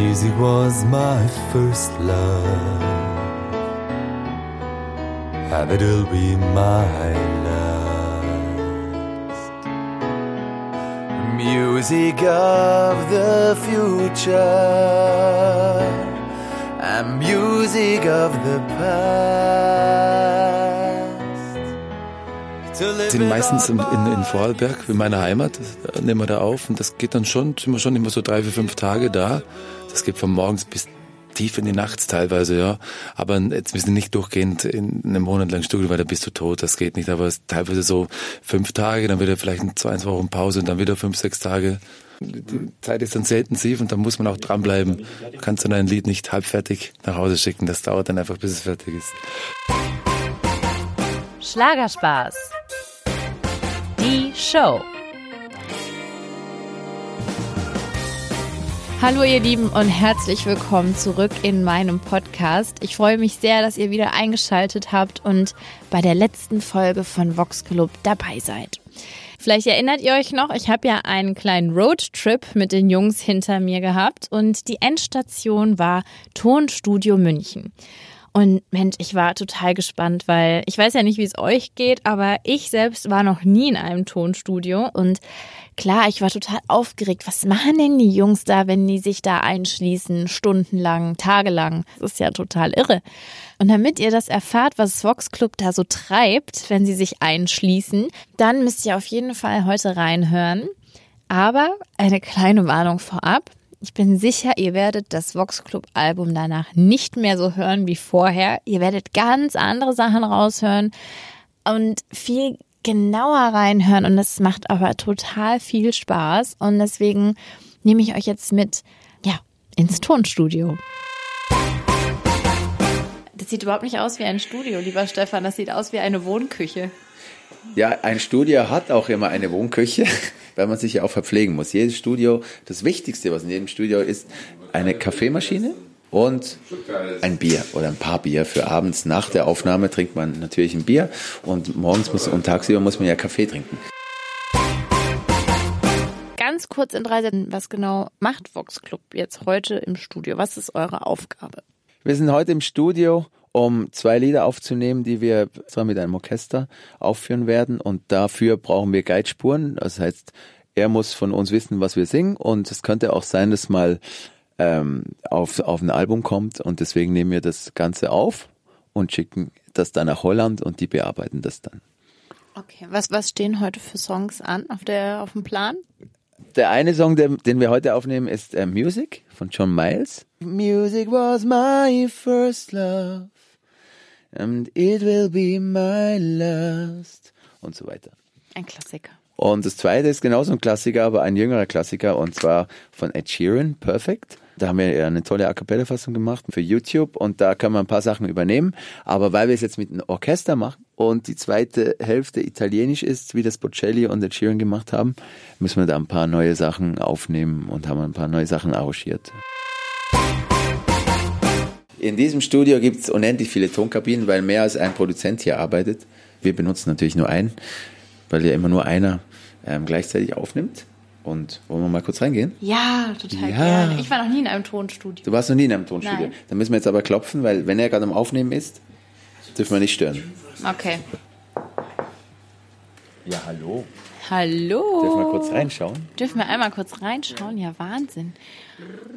Music was my first love, and it'll be my last. Music of the future, and music of the past. sind meistens in, in, in Vorarlberg, in meiner Heimat, das nehmen wir da auf und das geht dann schon, sind wir schon immer so drei, vier, fünf Tage da. Das geht von morgens bis tief in die Nacht teilweise, ja. Aber jetzt müssen nicht durchgehend in einem Monat lang Studio, weil da bist du tot, das geht nicht. Aber es ist teilweise so fünf Tage, dann wieder vielleicht zwei, zwei Wochen Pause und dann wieder fünf, sechs Tage. Die Zeit ist dann sehr intensiv und da muss man auch dranbleiben. Du kannst dann ein Lied nicht halbfertig nach Hause schicken, das dauert dann einfach, bis es fertig ist. Schlagerspaß. Die Show. Hallo ihr Lieben und herzlich willkommen zurück in meinem Podcast. Ich freue mich sehr, dass ihr wieder eingeschaltet habt und bei der letzten Folge von Vox Club dabei seid. Vielleicht erinnert ihr euch noch, ich habe ja einen kleinen Roadtrip mit den Jungs hinter mir gehabt und die Endstation war Tonstudio München. Und Mensch, ich war total gespannt, weil ich weiß ja nicht, wie es euch geht, aber ich selbst war noch nie in einem Tonstudio und klar, ich war total aufgeregt. Was machen denn die Jungs da, wenn die sich da einschließen, stundenlang, tagelang? Das ist ja total irre. Und damit ihr das erfahrt, was Vox Club da so treibt, wenn sie sich einschließen, dann müsst ihr auf jeden Fall heute reinhören. Aber eine kleine Warnung vorab. Ich bin sicher, ihr werdet das Vox Club Album danach nicht mehr so hören wie vorher. Ihr werdet ganz andere Sachen raushören und viel genauer reinhören und das macht aber total viel Spaß und deswegen nehme ich euch jetzt mit, ja, ins Tonstudio. Das sieht überhaupt nicht aus wie ein Studio, lieber Stefan, das sieht aus wie eine Wohnküche. Ja, ein Studio hat auch immer eine Wohnküche, weil man sich ja auch verpflegen muss. Jedes Studio, das Wichtigste, was in jedem Studio ist, eine Kaffeemaschine und ein Bier oder ein paar Bier für abends. Nach der Aufnahme trinkt man natürlich ein Bier und morgens muss, und tagsüber muss man ja Kaffee trinken. Ganz kurz in drei Sätzen, was genau macht Vox Club jetzt heute im Studio? Was ist eure Aufgabe? Wir sind heute im Studio um zwei Lieder aufzunehmen, die wir zwar mit einem Orchester aufführen werden. Und dafür brauchen wir Guidespuren. Das heißt, er muss von uns wissen, was wir singen. Und es könnte auch sein, dass mal ähm, auf, auf ein Album kommt. Und deswegen nehmen wir das Ganze auf und schicken das dann nach Holland und die bearbeiten das dann. Okay, was, was stehen heute für Songs an auf, der, auf dem Plan? Der eine Song, den, den wir heute aufnehmen, ist äh, Music von John Miles. Music was my first love and it will be my last und so weiter. Ein Klassiker. Und das zweite ist genauso ein Klassiker, aber ein jüngerer Klassiker und zwar von Ed Sheeran, Perfect. Da haben wir eine tolle A Cappella-Fassung gemacht für YouTube und da kann man ein paar Sachen übernehmen. Aber weil wir es jetzt mit einem Orchester machen und die zweite Hälfte italienisch ist, wie das Bocelli und Ed Sheeran gemacht haben, müssen wir da ein paar neue Sachen aufnehmen und haben ein paar neue Sachen arrangiert. In diesem Studio gibt es unendlich viele Tonkabinen, weil mehr als ein Produzent hier arbeitet. Wir benutzen natürlich nur einen, weil ja immer nur einer ähm, gleichzeitig aufnimmt. Und wollen wir mal kurz reingehen? Ja, total ja. gerne. Ich war noch nie in einem Tonstudio. Du warst noch nie in einem Tonstudio. Nein. Dann müssen wir jetzt aber klopfen, weil wenn er gerade am Aufnehmen ist, dürfen wir nicht stören. Okay. Ja, hallo. Hallo. Dürfen wir kurz reinschauen? Dürfen wir einmal kurz reinschauen? Ja, Wahnsinn.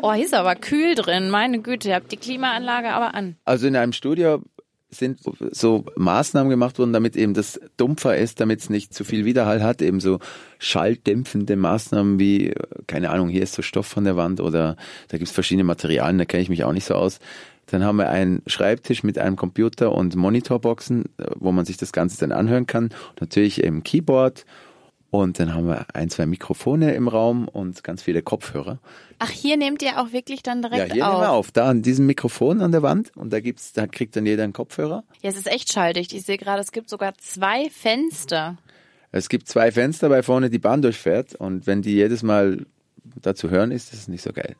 Oh, hier ist aber kühl drin. Meine Güte, ihr habt die Klimaanlage aber an. Also in einem Studio sind so Maßnahmen gemacht worden, damit eben das dumpfer ist, damit es nicht zu viel Widerhall hat, eben so schalldämpfende Maßnahmen wie, keine Ahnung, hier ist so Stoff von der Wand oder da gibt es verschiedene Materialien, da kenne ich mich auch nicht so aus. Dann haben wir einen Schreibtisch mit einem Computer und Monitorboxen, wo man sich das Ganze dann anhören kann. Natürlich eben Keyboard und dann haben wir ein, zwei Mikrofone im Raum und ganz viele Kopfhörer. Ach, hier nehmt ihr auch wirklich dann direkt auf? Ja, hier auf. nehmen wir auf. Da an diesem Mikrofon an der Wand und da gibt's, da kriegt dann jeder einen Kopfhörer. Ja, es ist echt schalldicht. Ich sehe gerade, es gibt sogar zwei Fenster. Es gibt zwei Fenster, weil vorne die Bahn durchfährt und wenn die jedes Mal da zu hören ist, ist es nicht so geil.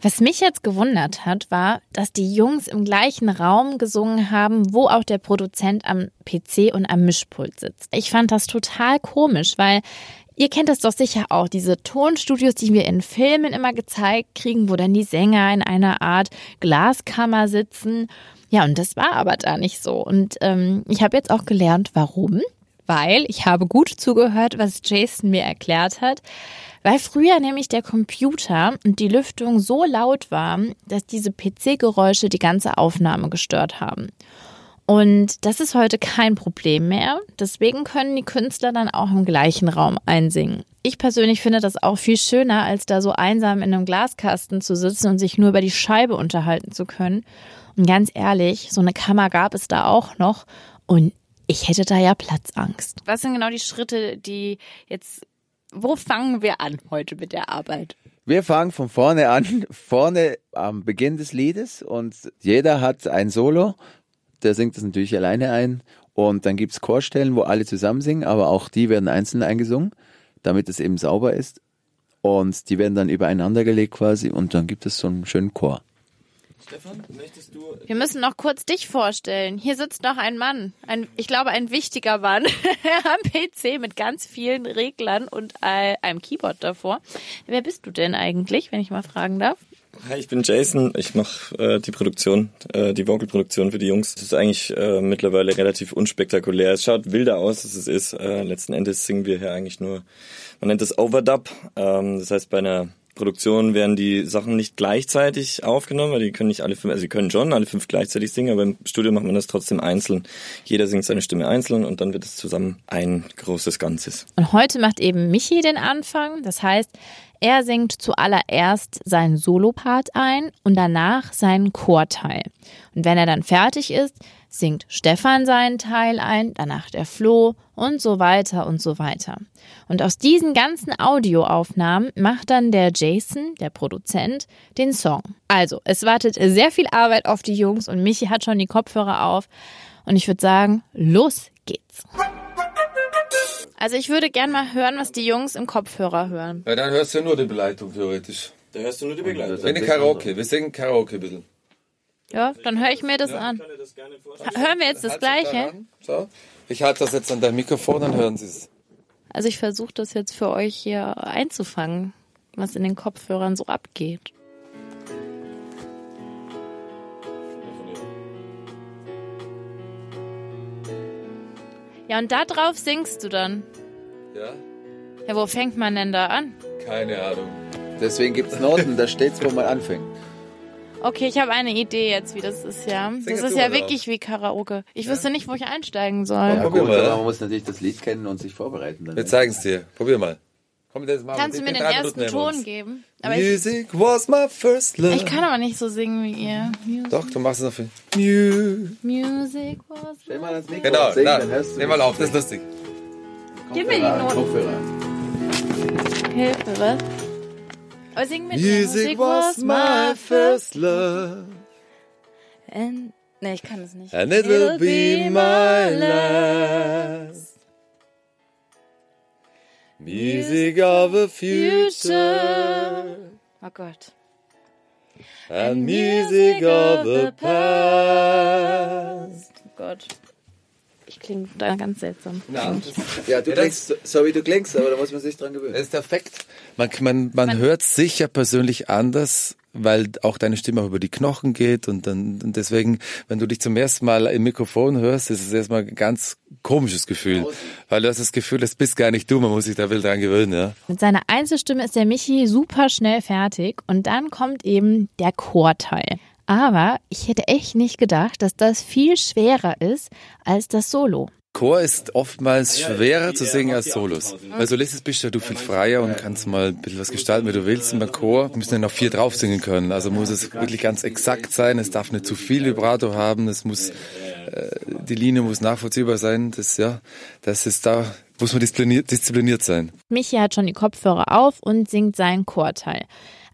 Was mich jetzt gewundert hat, war, dass die Jungs im gleichen Raum gesungen haben, wo auch der Produzent am PC und am Mischpult sitzt. Ich fand das total komisch, weil Ihr kennt das doch sicher auch, diese Tonstudios, die wir in Filmen immer gezeigt kriegen, wo dann die Sänger in einer Art Glaskammer sitzen. Ja, und das war aber da nicht so. Und ähm, ich habe jetzt auch gelernt, warum. Weil ich habe gut zugehört, was Jason mir erklärt hat. Weil früher nämlich der Computer und die Lüftung so laut waren, dass diese PC-Geräusche die ganze Aufnahme gestört haben. Und das ist heute kein Problem mehr. Deswegen können die Künstler dann auch im gleichen Raum einsingen. Ich persönlich finde das auch viel schöner, als da so einsam in einem Glaskasten zu sitzen und sich nur über die Scheibe unterhalten zu können. Und ganz ehrlich, so eine Kammer gab es da auch noch. Und ich hätte da ja Platzangst. Was sind genau die Schritte, die jetzt, wo fangen wir an heute mit der Arbeit? Wir fangen von vorne an, vorne am Beginn des Liedes und jeder hat ein Solo der singt das natürlich alleine ein. Und dann gibt's Chorstellen, wo alle zusammen singen, aber auch die werden einzeln eingesungen, damit es eben sauber ist. Und die werden dann übereinander gelegt quasi und dann gibt es so einen schönen Chor. Stefan, möchtest du. Wir müssen noch kurz dich vorstellen. Hier sitzt noch ein Mann. Ein, ich glaube, ein wichtiger Mann am PC mit ganz vielen Reglern und einem Keyboard davor. Wer bist du denn eigentlich, wenn ich mal fragen darf? Hi, ich bin Jason. Ich mache äh, die Produktion, äh, die Vocalproduktion für die Jungs. Das ist eigentlich äh, mittlerweile relativ unspektakulär. Es schaut wilder aus, als es ist. Äh, letzten Endes singen wir hier eigentlich nur, man nennt es Overdub. Ähm, das heißt, bei einer Produktion werden die Sachen nicht gleichzeitig aufgenommen, weil die können nicht alle fünf, also sie können schon alle fünf gleichzeitig singen, aber im Studio macht man das trotzdem einzeln. Jeder singt seine Stimme einzeln und dann wird es zusammen ein großes Ganzes. Und heute macht eben Michi den Anfang. Das heißt, er singt zuallererst seinen Solopart ein und danach seinen Chorteil. Und wenn er dann fertig ist, singt Stefan seinen Teil ein, danach der Flo und so weiter und so weiter. Und aus diesen ganzen Audioaufnahmen macht dann der Jason, der Produzent, den Song. Also, es wartet sehr viel Arbeit auf die Jungs und Michi hat schon die Kopfhörer auf. Und ich würde sagen, los geht's. Also ich würde gern mal hören, was die Jungs im Kopfhörer hören. Ja, dann hörst du nur die Begleitung theoretisch. Da hörst du nur die Begleitung. Wenn Karaoke, wir singen Karaoke ein bisschen. Ja, dann höre ich mir das ja. an. Hören wir jetzt das Gleiche? So. Ich halte das jetzt an dein Mikrofon, dann hören Sie es. Also ich versuche das jetzt für euch hier einzufangen, was in den Kopfhörern so abgeht. Ja, und da drauf singst du dann. Ja? Ja, wo fängt man denn da an? Keine Ahnung. Deswegen gibt es Noten, da steht's, wo man anfängt. Okay, ich habe eine Idee jetzt, wie das ist, ja. Das ist ja wirklich wie Karaoke. Ich ja? wüsste nicht, wo ich einsteigen soll. Ja, gut, aber man muss natürlich das Lied kennen und sich vorbereiten. Dann Wir zeigen es dir. Probier mal. Komm, das mal Kannst du mir den ersten Ton geben? Aber Music ich, was my first love. Ich kann aber nicht so singen wie ihr. Music. Doch, du machst es noch viel. Music was Stell mal das Mikro Genau, singen, na, nimm mal auf, das ist lustig. Gib mir die Noten. Hilfe, was? Aber sing mit Music was my first love. And, nee, ich kann es nicht. And it will be my last. Music of the future. Oh Gott. And music of the past. Oh Gott klingt da ganz seltsam. Ja, ja du klingst so wie du klingst, aber da muss man sich dran gewöhnen. Das ist der Fakt. Man, man, man, man hört sich ja persönlich anders, weil auch deine Stimme auch über die Knochen geht und dann und deswegen, wenn du dich zum ersten Mal im Mikrofon hörst, ist es erstmal ein ganz komisches Gefühl, weil du hast das Gefühl, das bist gar nicht du, man muss sich da wild dran gewöhnen, ja. Mit seiner Einzelstimme ist der Michi super schnell fertig und dann kommt eben der Chorteil. Aber ich hätte echt nicht gedacht, dass das viel schwerer ist als das Solo. Chor ist oftmals schwerer zu singen als Solos. Weil Solistes bist ja du viel freier und kannst mal ein bisschen was gestalten, wie du willst. Und beim Chor müssen ja noch vier drauf singen können. Also muss es wirklich ganz exakt sein. Es darf nicht zu viel Vibrato haben. Es muss, äh, die Linie muss nachvollziehbar sein. Das, ja, das ist da, muss man diszipliniert, diszipliniert sein. Michi hat schon die Kopfhörer auf und singt seinen Chorteil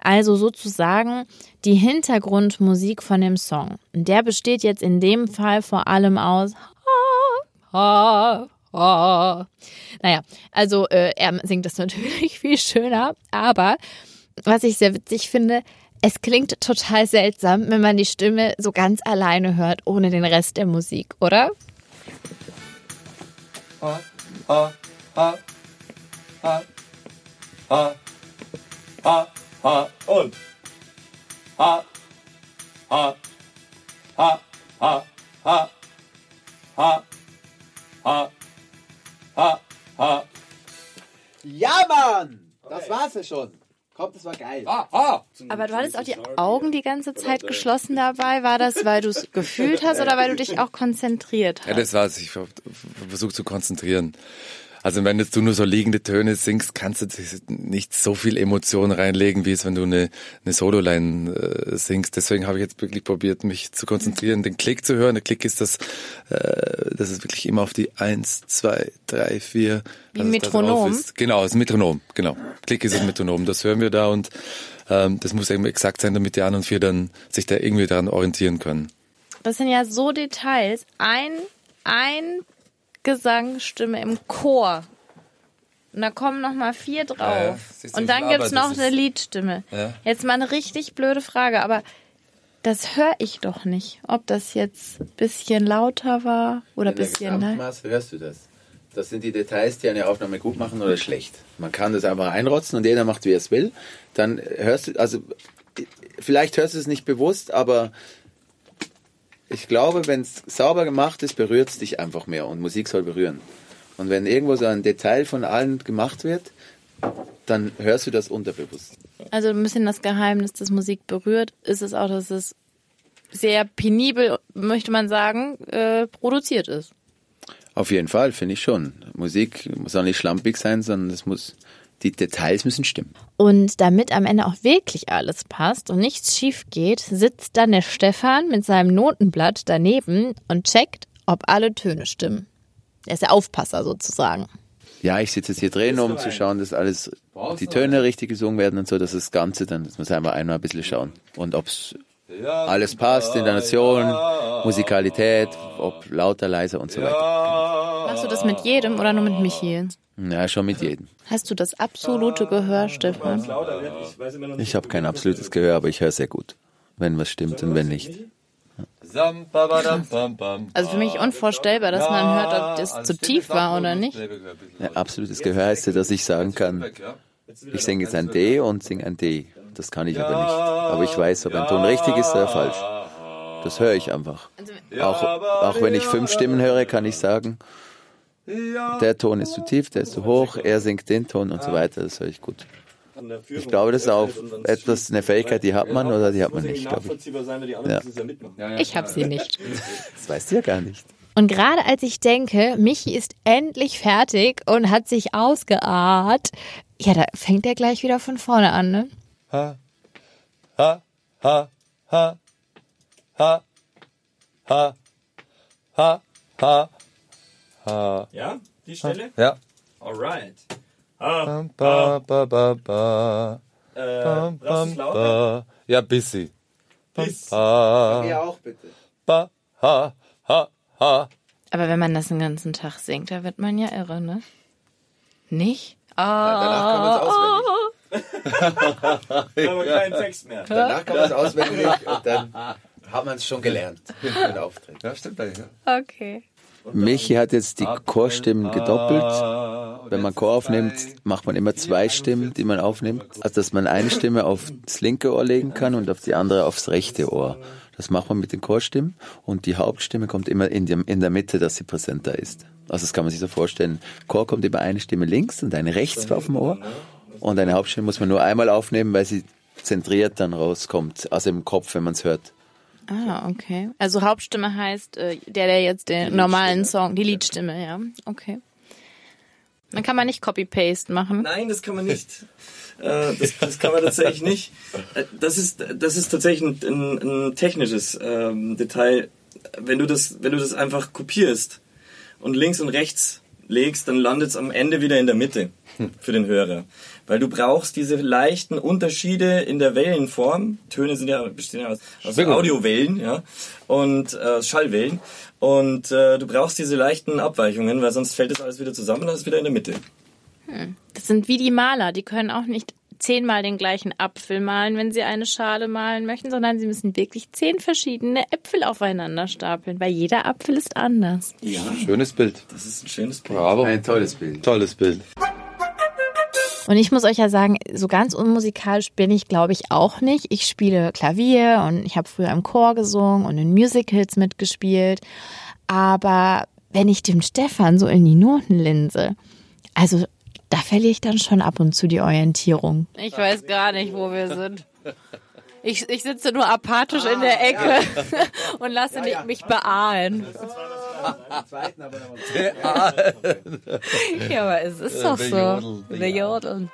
also sozusagen die Hintergrundmusik von dem Song. Und der besteht jetzt in dem Fall vor allem aus ha, ha, Naja, also äh, er singt das natürlich viel schöner, aber was ich sehr witzig finde, es klingt total seltsam, wenn man die Stimme so ganz alleine hört, ohne den Rest der Musik, oder? Ha, ha, ha, ha, ha, ha, ha. Und. Ha, ha, ha, ha, ha, ha, ha, ha, ha. Ja, Mann! Das war's ja schon. Komm, das war geil. Ah, ah. Aber du hattest auch die Augen die ganze Zeit geschlossen dabei. War das, weil du es gefühlt hast oder weil du dich auch konzentriert Ja, hast? das war's. Ich versuche zu konzentrieren. Also wenn jetzt du nur so liegende Töne singst, kannst du nicht so viel Emotion reinlegen, wie es wenn du eine, eine Sololine äh, singst. Deswegen habe ich jetzt wirklich probiert, mich zu konzentrieren, den Klick zu hören. Der Klick ist das, äh, das ist wirklich immer auf die eins, zwei, drei, vier. Wie da Metronom? Genau, das ist ein Metronom. Genau. Klick ist das Metronom. Das hören wir da und ähm, das muss eben exakt sein, damit die anderen vier dann sich da irgendwie daran orientieren können. Das sind ja so Details. Ein, ein Gesangsstimme im Chor. Und da kommen noch mal vier drauf. Ja, ja. Und dann gibt's das noch eine Liedstimme. Ja. Jetzt mal eine richtig blöde Frage, aber das höre ich doch nicht. Ob das jetzt ein bisschen lauter war oder ein bisschen ne? Gesamtmaß hörst du das. Das sind die Details, die eine Aufnahme gut machen oder schlecht. Man kann das einfach einrotzen und jeder macht, wie er es will. Dann hörst du, also vielleicht hörst du es nicht bewusst, aber ich glaube, wenn es sauber gemacht ist, berührt es dich einfach mehr und Musik soll berühren. Und wenn irgendwo so ein Detail von allen gemacht wird, dann hörst du das unterbewusst. Also ein bisschen das Geheimnis, dass Musik berührt, ist es auch, dass es sehr penibel, möchte man sagen, äh, produziert ist. Auf jeden Fall, finde ich schon. Musik muss auch nicht schlampig sein, sondern es muss, die Details müssen stimmen. Und damit am Ende auch wirklich alles passt und nichts schief geht, sitzt dann der Stefan mit seinem Notenblatt daneben und checkt, ob alle Töne stimmen. Er ist der Aufpasser sozusagen. Ja, ich sitze jetzt hier drin, um zu schauen, dass alles, die Töne richtig gesungen werden und so, dass das Ganze dann, das muss einfach einmal ein bisschen schauen. Und ob's alles passt, Intonation, Musikalität, ob lauter, leiser und so weiter. Machst du das mit jedem oder nur mit Michi? Ja, schon mit jedem. Hast du das absolute Gehör, Stefan? Ich habe kein absolutes Gehör, aber ich höre sehr gut, wenn was stimmt und wenn nicht. Also für mich unvorstellbar, dass man hört, ob das zu tief war oder nicht. Ja, absolutes Gehör heißt ja, dass ich sagen kann, ich singe jetzt ein D und singe ein D. Das kann ich aber nicht. Aber ich weiß, ob ein Ton richtig ist oder falsch. Das höre ich einfach. Auch, auch wenn ich fünf Stimmen höre, kann ich sagen, der Ton ist zu tief, der ist zu hoch, er singt den Ton und so weiter. Das höre ich gut. Ich glaube, das ist auch etwas, eine Fähigkeit, die hat man oder die hat man nicht, glaube ich. Ja. ja. Ich habe sie nicht. Das weißt du ja gar nicht. Und gerade als ich denke, Michi ist endlich fertig und hat sich ausgeahrt, ja, da fängt er gleich wieder von vorne an, ne? Ha, ha, ha, ha, ha, ha, ha, ha, ha. Ja, die Stelle? Ja. Alright. Ah, Bam, ba, ba, ba, ba. äh, Bam, lass es bam, ba. Ja, busy. Bis. Ha, auch bitte. ba, ha, ha, ha. Aber wenn man das den ganzen Tag singt, da wird man ja irre, ne? Nicht? Danach kann man es auswendig. Aber kein Text mehr. Danach kann man es auswendig und dann hat man es schon gelernt. für den Auftritt. Ja, stimmt eigentlich. Ja. Okay. Michi hat jetzt die Chorstimmen gedoppelt. Wenn man Chor aufnimmt, macht man immer zwei Stimmen, die man aufnimmt. Also, dass man eine Stimme aufs linke Ohr legen kann und auf die andere aufs rechte Ohr. Das macht man mit den Chorstimmen und die Hauptstimme kommt immer in der Mitte, dass sie präsenter ist. Also das kann man sich so vorstellen. Chor kommt immer eine Stimme links und eine rechts auf dem Ohr und eine Hauptstimme muss man nur einmal aufnehmen, weil sie zentriert dann rauskommt, also im Kopf, wenn man es hört. Ah, okay. Also Hauptstimme heißt äh, der, der jetzt den normalen Song, die Liedstimme, ja. Okay. Dann kann man nicht Copy-Paste machen. Nein, das kann man nicht. Äh, das, das kann man tatsächlich nicht. Äh, Das ist, das ist tatsächlich ein, ein, ein technisches ähm, Detail. Wenn du, das, wenn du das einfach kopierst und links und rechts legst, dann landet es am Ende wieder in der Mitte für den Hörer. Weil du brauchst diese leichten Unterschiede in der Wellenform. Töne sind ja, bestehen ja aus, aus. Audiowellen, ja, und äh, Schallwellen. Und äh, du brauchst diese leichten Abweichungen, weil sonst fällt das alles wieder zusammen und dann ist es wieder in der Mitte. Das sind wie die Maler, die können auch nicht zehnmal den gleichen Apfel malen, wenn sie eine Schale malen möchten, sondern sie müssen wirklich zehn verschiedene Äpfel aufeinander stapeln, weil jeder Apfel ist anders. Ja, Schönes Bild. das ist ein schönes Bild. Bravo. Ein tolles Bild. Tolles Bild. Und ich muss euch ja sagen, so ganz unmusikalisch bin ich, glaube ich, auch nicht. Ich spiele Klavier und ich habe früher im Chor gesungen und in Musicals mitgespielt. Aber wenn ich dem Stefan so in die Noten linse, also da verliere ich dann schon ab und zu die Orientierung. Ich weiß gar nicht, wo wir sind. Ich, ich sitze nur apathisch in der Ecke und lasse mich beahlen. Ja, aber es ist doch so. Wir jodeln.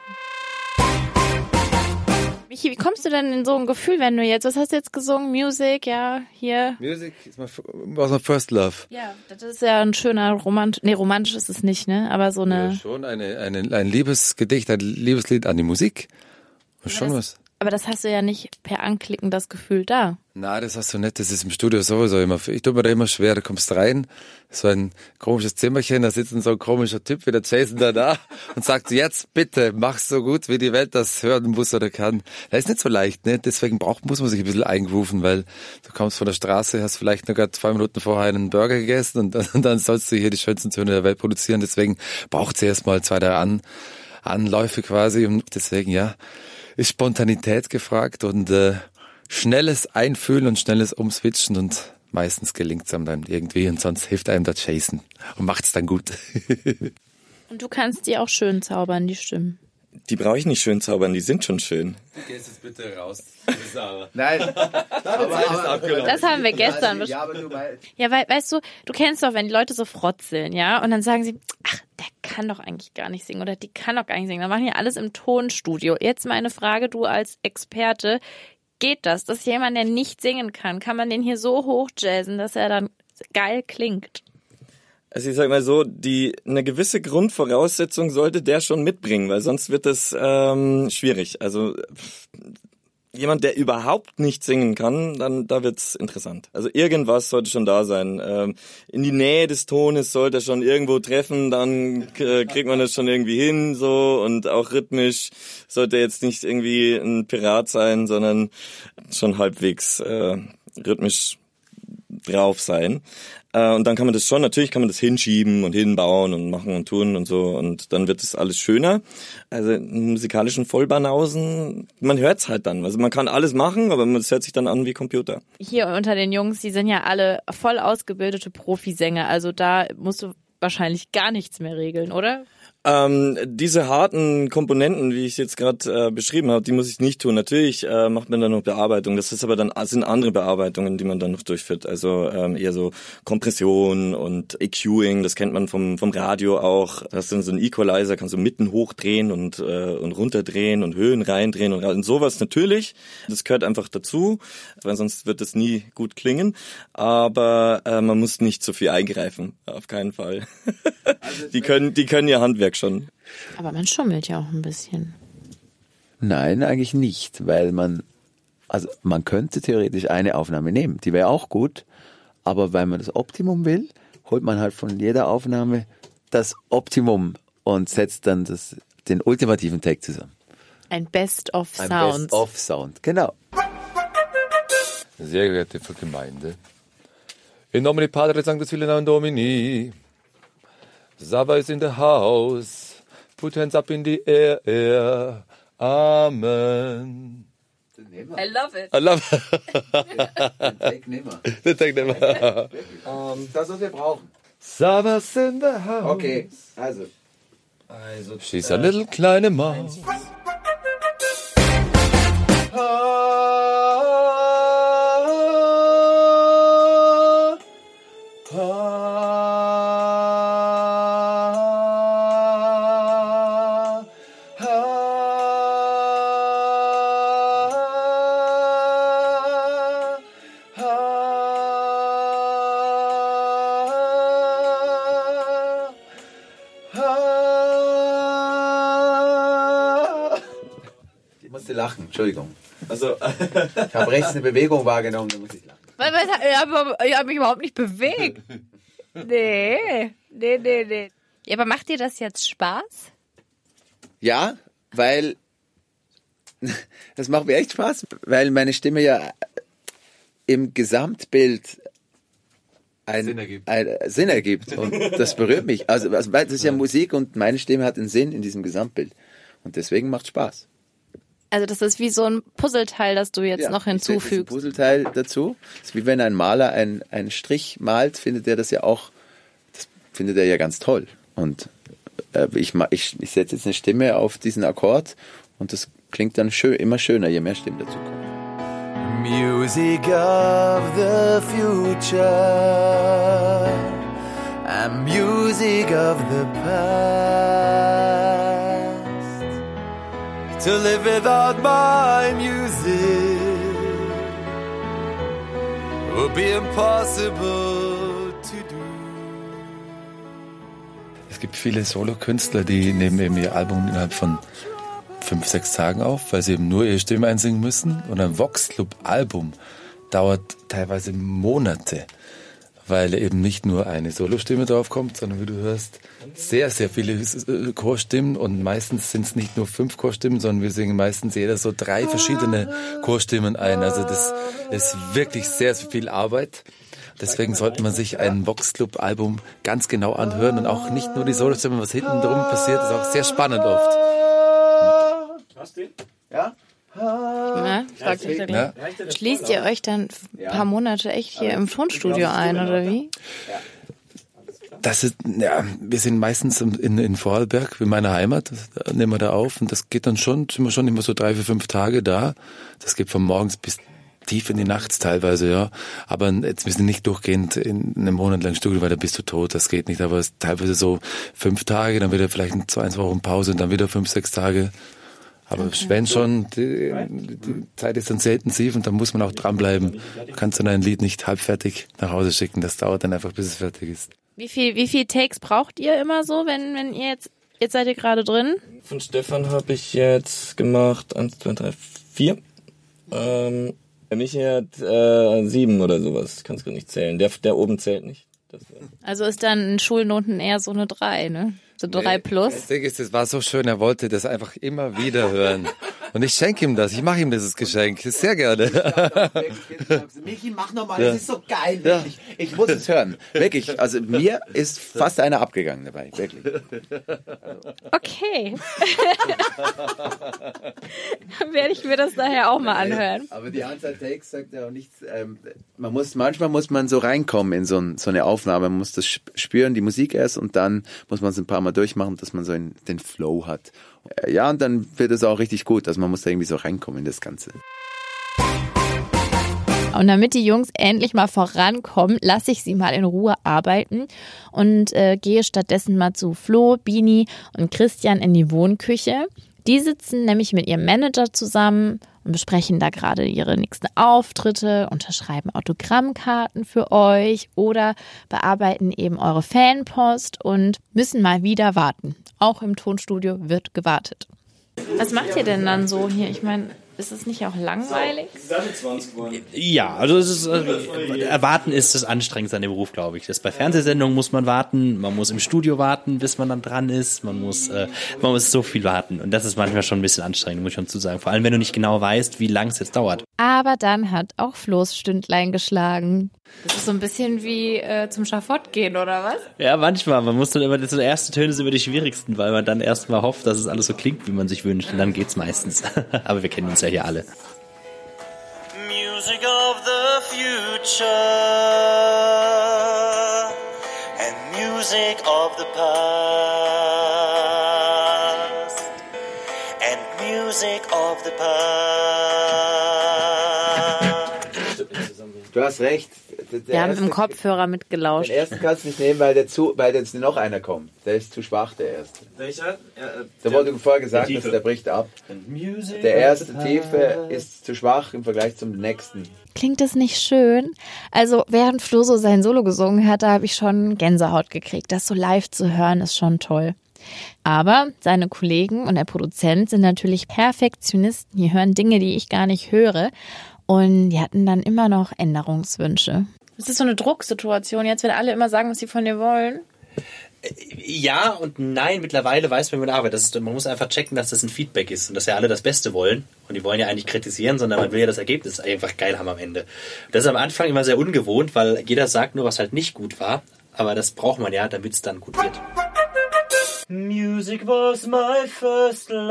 Michi, wie kommst du denn in so ein Gefühl, wenn du jetzt, was hast du jetzt gesungen? Music, ja, hier. Music is my, was my first love. Ja, das ist ja ein schöner romantisch, nee, romantisch ist es nicht, ne, aber so eine. Ja, schon eine, eine, ein Liebesgedicht, ein Liebeslied an die Musik. Schon was. Aber das hast du ja nicht per Anklicken das Gefühl da. Na, das hast du nicht. Das ist im Studio sowieso immer. Ich tue mir da immer schwer. Du kommst rein, so ein komisches Zimmerchen, da sitzt so ein komischer Typ wie der Jason da da und sagt, jetzt bitte, mach's so gut, wie die Welt das hören muss oder kann. Das ist nicht so leicht, ne? Deswegen braucht, muss man sich ein bisschen eingerufen, weil du kommst von der Straße, hast vielleicht nur gerade zwei Minuten vorher einen Burger gegessen und dann, und dann sollst du hier die schönsten Töne der Welt produzieren. Deswegen braucht es erstmal zwei, drei An, Anläufe quasi und deswegen, ja ist Spontanität gefragt und äh, schnelles Einfühlen und schnelles Umswitchen und meistens gelingt es einem dann irgendwie und sonst hilft einem das Chasen und macht es dann gut. und du kannst die auch schön zaubern, die Stimmen. Die brauche ich nicht schön zaubern, die sind schon schön. Du gehst jetzt bitte raus. Nein, das haben wir gestern besprochen. Ja, weil, weißt du, du kennst doch, wenn die Leute so frotzeln, ja, und dann sagen sie, ach, der kann doch eigentlich gar nicht singen oder die kann doch gar nicht singen. Dann machen die alles im Tonstudio. Jetzt meine Frage, du als Experte, geht das, dass jemand, der nicht singen kann, kann man den hier so hochjazzen, dass er dann geil klingt? Also ich sag mal so, die eine gewisse Grundvoraussetzung sollte der schon mitbringen, weil sonst wird das ähm, schwierig. Also jemand, der überhaupt nicht singen kann, dann da wird's interessant. Also irgendwas sollte schon da sein. Ähm, in die Nähe des Tones sollte er schon irgendwo treffen, dann äh, kriegt man das schon irgendwie hin so und auch rhythmisch sollte jetzt nicht irgendwie ein Pirat sein, sondern schon halbwegs äh, rhythmisch drauf sein. Äh, und dann kann man das schon, natürlich kann man das hinschieben und hinbauen und machen und tun und so und dann wird es alles schöner. Also musikalischen Vollbanausen, man hört's halt dann. Also man kann alles machen, aber es hört sich dann an wie Computer. Hier unter den Jungs, die sind ja alle voll ausgebildete Profisänger, also da musst du wahrscheinlich gar nichts mehr regeln, oder? Ähm, diese harten Komponenten, wie ich jetzt gerade äh, beschrieben habe, die muss ich nicht tun. Natürlich äh, macht man dann noch Bearbeitung. Das ist aber dann sind andere Bearbeitungen, die man dann noch durchführt. Also ähm, eher so Kompression und EQing. Das kennt man vom vom Radio auch. Das ist dann so ein Equalizer, kannst du mitten hochdrehen und äh, und runterdrehen und Höhen reindrehen und, und sowas natürlich. Das gehört einfach dazu, weil sonst wird es nie gut klingen. Aber äh, man muss nicht zu viel eingreifen, auf keinen Fall. Also die können die können ihr Handwerk Handwerk schon. Aber man schummelt ja auch ein bisschen. Nein, eigentlich nicht, weil man, also man könnte theoretisch eine Aufnahme nehmen, die wäre auch gut, aber weil man das Optimum will, holt man halt von jeder Aufnahme das Optimum und setzt dann das, den ultimativen Tag zusammen. Ein Best of Sound. Ein Best of Sound, genau. Sehr geehrte Gemeinde, in nomine Padre Sanctus Filii Domini, Sava is in the house. Put hands up in the air. Amen. I love it. I love it. Den Take nimmer. Den Take nimmer. um, das, was wir brauchen. Sava's in the house. Okay, also. also She's äh, a little kleine Maus. Entschuldigung. Also, ich habe rechts eine Bewegung wahrgenommen, da muss ich lachen. Was, was, ich habe hab mich überhaupt nicht bewegt. Nee, nee, nee, nee. Ja, aber macht dir das jetzt Spaß? Ja, weil das macht mir echt Spaß, weil meine Stimme ja im Gesamtbild ein, Sinn ergibt. Ein, Sinn ergibt. Und das berührt mich. Also, also das ist ja Musik und meine Stimme hat einen Sinn in diesem Gesamtbild. Und deswegen macht Spaß. Also das ist wie so ein Puzzleteil, das du jetzt Ja, noch ich setze jetzt ein hinzufügst. Puzzleteil dazu. Das ist wie wenn ein Maler einen, einen Strich malt, findet er das ja auch, das findet er ja ganz toll. Und äh, ich, ma- ich, ich setze jetzt eine Stimme auf diesen Akkord und das klingt dann schön, immer schöner, je mehr Stimmen dazu kommen. Music of the future and music of the past. To live without my music would be impossible to do. Es gibt viele Solokünstler, die nehmen eben ihr Album innerhalb von fünf, sechs Tagen auf, weil sie eben nur ihre Stimme einsingen müssen. Und ein Vox Club Album dauert teilweise Monate, weil eben nicht nur eine Solostimme draufkommt, sondern wie du hörst, sehr, sehr viele äh, Chorstimmen und meistens sind es nicht nur fünf Chorstimmen, sondern wir singen meistens jeder so drei verschiedene Chorstimmen ein. Also das ist wirklich sehr, sehr viel Arbeit. Deswegen sollte man sich ein Vox Club Album ganz genau anhören und auch nicht nur die Solostimmen, was hinten drum passiert, ist auch sehr spannend oft. Ja? Ne? Fragt euch Ja? Schließt ihr euch dann ein paar Monate echt hier im Tonstudio ein, oder wie? Das ist, ja, wir sind meistens in, in Vorarlberg, in meiner Heimat, das nehmen wir da auf und das geht dann schon, sind wir schon immer so drei, vier, fünf Tage da. Das geht von morgens bis tief in die Nacht teilweise, ja. Aber jetzt wir sind nicht durchgehend in einem Monat lang Studio, weil da bist du tot, das geht nicht. Aber es ist teilweise so fünf Tage, dann wieder vielleicht ein, zwei, zwei Wochen Pause und dann wieder fünf, sechs Tage. Aber wenn schon, die, die Zeit ist dann sehr intensiv und da muss man auch dranbleiben. Du kannst dann ein Lied nicht halbfertig nach Hause schicken. Das dauert dann einfach, bis es fertig ist. Wie viel, wie viel Takes braucht ihr immer so, wenn, wenn ihr jetzt, jetzt seid ihr gerade drin? Von Stefan habe ich jetzt gemacht eins, zwei, drei, vier. Ähm, der Michi hat äh, sieben oder sowas. Ich kann es gar nicht zählen. Der, der oben zählt nicht. Das, äh, Also ist dann in Schulnoten eher so eine 3, ne? So 3 plus. Das Ding ist, es war so schön, er wollte das einfach immer wieder hören. Und ich schenke ihm das, ich mache ihm dieses Geschenk, sehr gerne. Michi, mach nochmal, das ist so geil. Wirklich. Ich muss es hören. Wirklich. Also mir ist fast einer abgegangen dabei. Wirklich. Okay. Dann werde ich mir das daher auch mal anhören. Aber die Anzahl Takes sagt ja auch nichts. Ähm, man muss, manchmal muss man so reinkommen in so, ein, so eine Aufnahme. Man muss das sp- spüren, die Musik erst, und dann muss man es ein paar Mal durchmachen, dass man so einen, den Flow hat. Äh, Ja, und dann wird es auch richtig gut. Also man muss da irgendwie so reinkommen in das Ganze. Und damit die Jungs endlich mal vorankommen, lasse ich sie mal in Ruhe arbeiten und äh, gehe stattdessen mal zu Flo, Bini und Christian in die Wohnküche. Die sitzen nämlich mit ihrem Manager zusammen und besprechen da gerade ihre nächsten Auftritte, unterschreiben Autogrammkarten für euch oder bearbeiten eben eure Fanpost und müssen mal wieder warten. Auch im Tonstudio wird gewartet. Was macht ihr denn dann so hier? Ich meine, ist es nicht auch langweilig? Ja, also es ist, äh, erwarten ist das Anstrengendste an dem Beruf, glaube ich. Das bei Fernsehsendungen muss man warten, man muss im Studio warten, bis man dann dran ist, man muss, äh, man muss so viel warten und das ist manchmal schon ein bisschen anstrengend, muss ich schon zu sagen. Vor allem, wenn du nicht genau weißt, wie lang es jetzt dauert. Aber dann hat auch Flo's Stündlein geschlagen. Das ist so ein bisschen wie äh, zum Schafott gehen, oder was? Ja, manchmal. Man muss dann immer, so erste Töne sind immer die schwierigsten, weil man dann erstmal hofft, dass es alles so klingt, wie man sich wünscht und dann geht's meistens. Aber wir kennen uns ja hier alle. Music of the future and music of the past and music of the past. Du hast recht. Wir haben im Kopfhörer mitgelauscht. Den ersten kannst du nicht nehmen, weil, der zu, weil jetzt noch einer kommt. Der ist zu schwach, der erste. Welcher? Da wurde vorher gesagt, der dass der bricht ab. Der erste Tiefe ist zu schwach im Vergleich zum nächsten. Klingt das nicht schön? Also, während Flo so sein Solo gesungen hat, da habe ich schon Gänsehaut gekriegt. Das so live zu hören, ist schon toll. Aber seine Kollegen und der Produzent sind natürlich Perfektionisten. Die hören Dinge, die ich gar nicht höre. Und die hatten dann immer noch Änderungswünsche. Das ist so eine Drucksituation jetzt, wenn alle immer sagen, was sie von dir wollen. Ja und nein, mittlerweile weiß man mit der Arbeit. Das ist, man muss einfach checken, dass das ein Feedback ist und dass ja alle das Beste wollen. Und die wollen ja eigentlich kritisieren, sondern man will ja das Ergebnis einfach geil haben am Ende. Das ist am Anfang immer sehr ungewohnt, weil jeder sagt nur, was halt nicht gut war. Aber das braucht man ja, damit es dann gut wird. Music was my first love,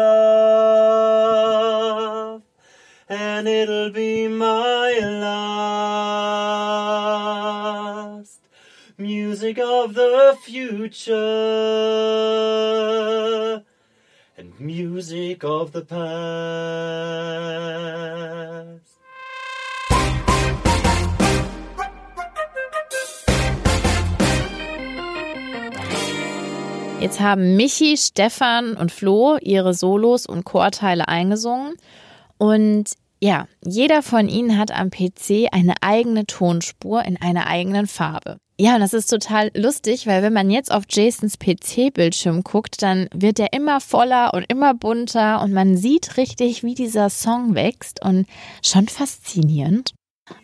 and it'll be my last. Music of the future, and music of the past. Jetzt haben Michi, Stefan und Flo ihre Solos und Chorteile eingesungen. Und ja, jeder von ihnen hat am PC eine eigene Tonspur in einer eigenen Farbe. Ja, und das ist total lustig, weil wenn man jetzt auf Jasons PC-Bildschirm guckt, dann wird der immer voller und immer bunter und man sieht richtig, wie dieser Song wächst und schon faszinierend.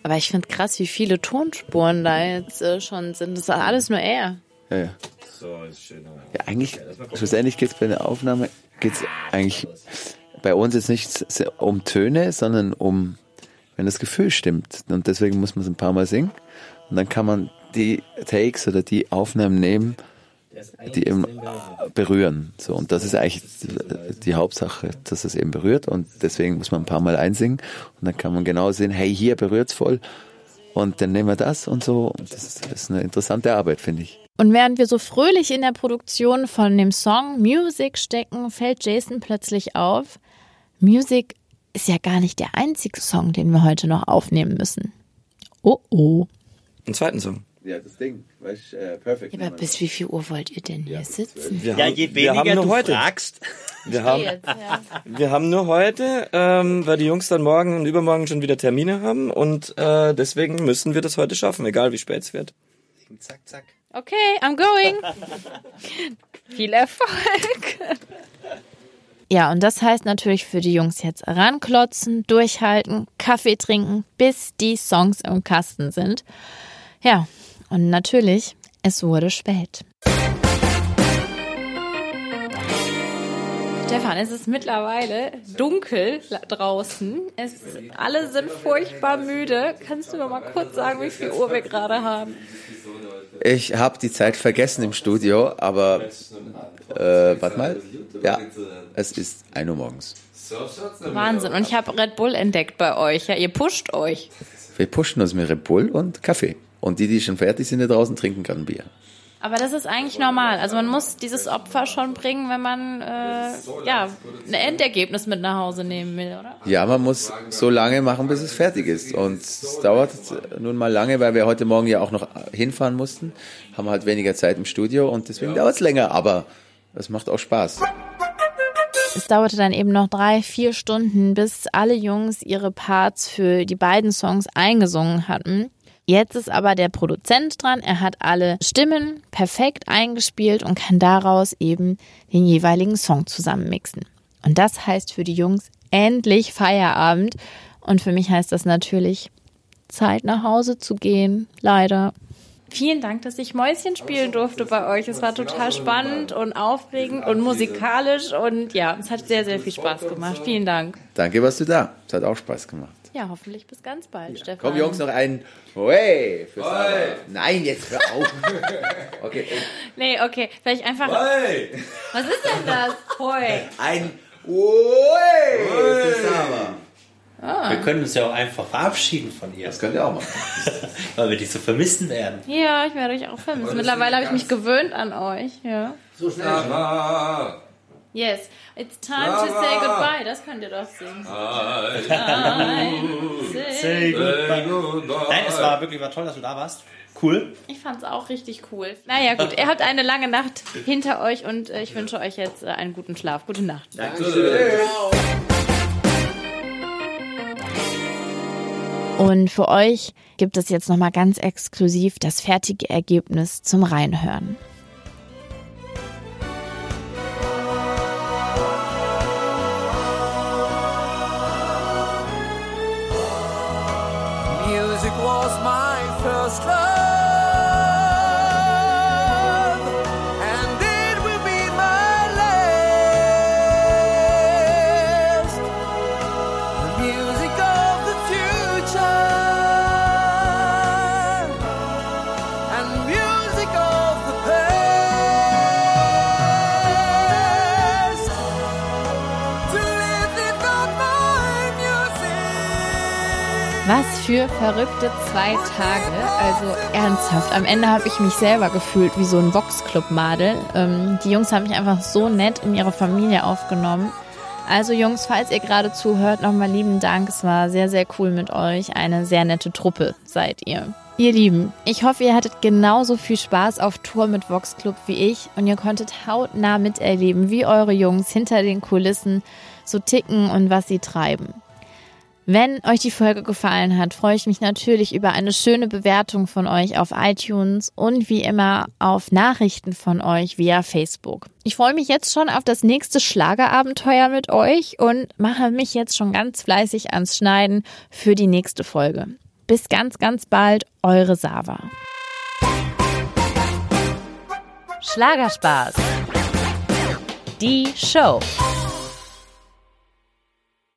Aber ich finde krass, wie viele Tonspuren da jetzt äh, schon sind. Das ist alles nur er. Ja, ja. So, ist schön. Ja, eigentlich, schlussendlich geht es bei der Aufnahme, geht's eigentlich bei uns jetzt nicht um Töne, sondern um, wenn das Gefühl stimmt. Und deswegen muss man es ein paar Mal singen. Und dann kann man die Takes oder die Aufnahmen nehmen, die eben berühren. So, und das ist eigentlich die Hauptsache, dass es eben berührt. Und deswegen muss man ein paar Mal einsingen. Und dann kann man genau sehen, hey, hier berührt's voll. Und dann nehmen wir das und so. Und das ist eine interessante Arbeit, finde ich. Und während wir so fröhlich in der Produktion von dem Song Music stecken, fällt Jason plötzlich auf, Music ist ja gar nicht der einzige Song, den wir heute noch aufnehmen müssen. Oh oh. Einen zweiten Song. Ja, das Ding, weißt äh, perfekt. Aber bis wie viel Uhr wollt ihr denn hier sitzen? Wir Ja, haben- je wir haben weniger nur du heute. fragst. Wir haben, wir haben nur heute, ähm, weil die Jungs dann morgen und übermorgen schon wieder Termine haben und äh, deswegen müssen wir das heute schaffen, egal wie spät es wird. Zack, zack. Okay, I'm going. Viel Erfolg. Ja, und das heißt natürlich für die Jungs jetzt ranklotzen, durchhalten, Kaffee trinken, bis die Songs im Kasten sind. Ja, und natürlich, es wurde spät. Stefan, es ist mittlerweile dunkel draußen. Es, alle sind furchtbar müde. Kannst du mir mal kurz sagen, wie viel Uhr wir gerade haben? Ich habe die Zeit vergessen im Studio, aber äh, warte mal. Ja, es ist 1 Uhr morgens. Wahnsinn. Und ich habe Red Bull entdeckt bei euch. Ja, ihr pusht euch. Wir pushen uns mit Red Bull und Kaffee. Und die, die schon fertig sind da draußen, trinken gerade Bier. Aber das ist eigentlich normal. Also man muss dieses Opfer schon bringen, wenn man äh, ja ein Endergebnis mit nach Hause nehmen will, oder? Ja, man muss so lange machen, bis es fertig ist. Und es dauert nun mal lange, weil wir heute Morgen ja auch noch hinfahren mussten. Haben halt weniger Zeit im Studio und deswegen dauert es länger. Aber es macht auch Spaß. Es dauerte dann eben noch drei, vier Stunden, bis alle Jungs ihre Parts für die beiden Songs eingesungen hatten. Jetzt ist aber der Produzent dran. Er hat alle Stimmen perfekt eingespielt und kann daraus eben den jeweiligen Song zusammenmixen. Und das heißt für die Jungs endlich Feierabend. Und für mich heißt das natürlich Zeit nach Hause zu gehen. Leider. Vielen Dank, dass ich Mäuschen spielen durfte bei euch. Es war total spannend und aufregend und musikalisch und ja, es hat sehr, sehr viel Spaß gemacht. Vielen Dank. Danke, warst du da. Es hat auch Spaß gemacht. Ja, hoffentlich bis ganz bald, Stefan. Komm, Jungs, noch ein Hey fürs Aber. Nein, jetzt hör auf. Okay, Nee, okay, vielleicht einfach. Was ist denn das? Hoi. ein Hey fürs Aber. Wir können uns ja auch einfach verabschieden von ihr, Das könnt ihr auch machen. weil wir dich so vermissen werden. Ja, ich werde euch auch vermissen. Mittlerweile habe ich mich gewöhnt an euch. Ja. So schnell. Yes, it's time to say goodbye. Das könnt ihr doch singen. Say Nein, es war wirklich war toll, dass du da warst. Cool. Ich fand's auch richtig cool. Naja, gut, ihr habt eine lange Nacht hinter euch und äh, ich wünsche euch jetzt äh, einen guten Schlaf. Gute Nacht. Und für euch gibt es jetzt nochmal ganz exklusiv das fertige Ergebnis zum Reinhören. Was für verrückte zwei Tage. Also ernsthaft. Am Ende habe ich mich selber gefühlt wie so ein Vox-Club-Madel. Ähm, die Jungs haben mich einfach so nett in ihre Familie aufgenommen. Also Jungs, falls ihr gerade zuhört, nochmal lieben Dank. Es war sehr, sehr cool mit euch. Eine sehr nette Truppe seid ihr. Ihr Lieben, ich hoffe, ihr hattet genauso viel Spaß auf Tour mit Vox Club wie ich und ihr konntet hautnah miterleben, wie eure Jungs hinter den Kulissen so ticken und was sie treiben. Wenn euch die Folge gefallen hat, freue ich mich natürlich über eine schöne Bewertung von euch auf iTunes und wie immer auf Nachrichten von euch via Facebook. Ich freue mich jetzt schon auf das nächste Schlagerabenteuer mit euch und mache mich jetzt schon ganz fleißig ans Schneiden für die nächste Folge. Bis ganz, ganz bald, eure Sava. Schlagerspaß. Die Show.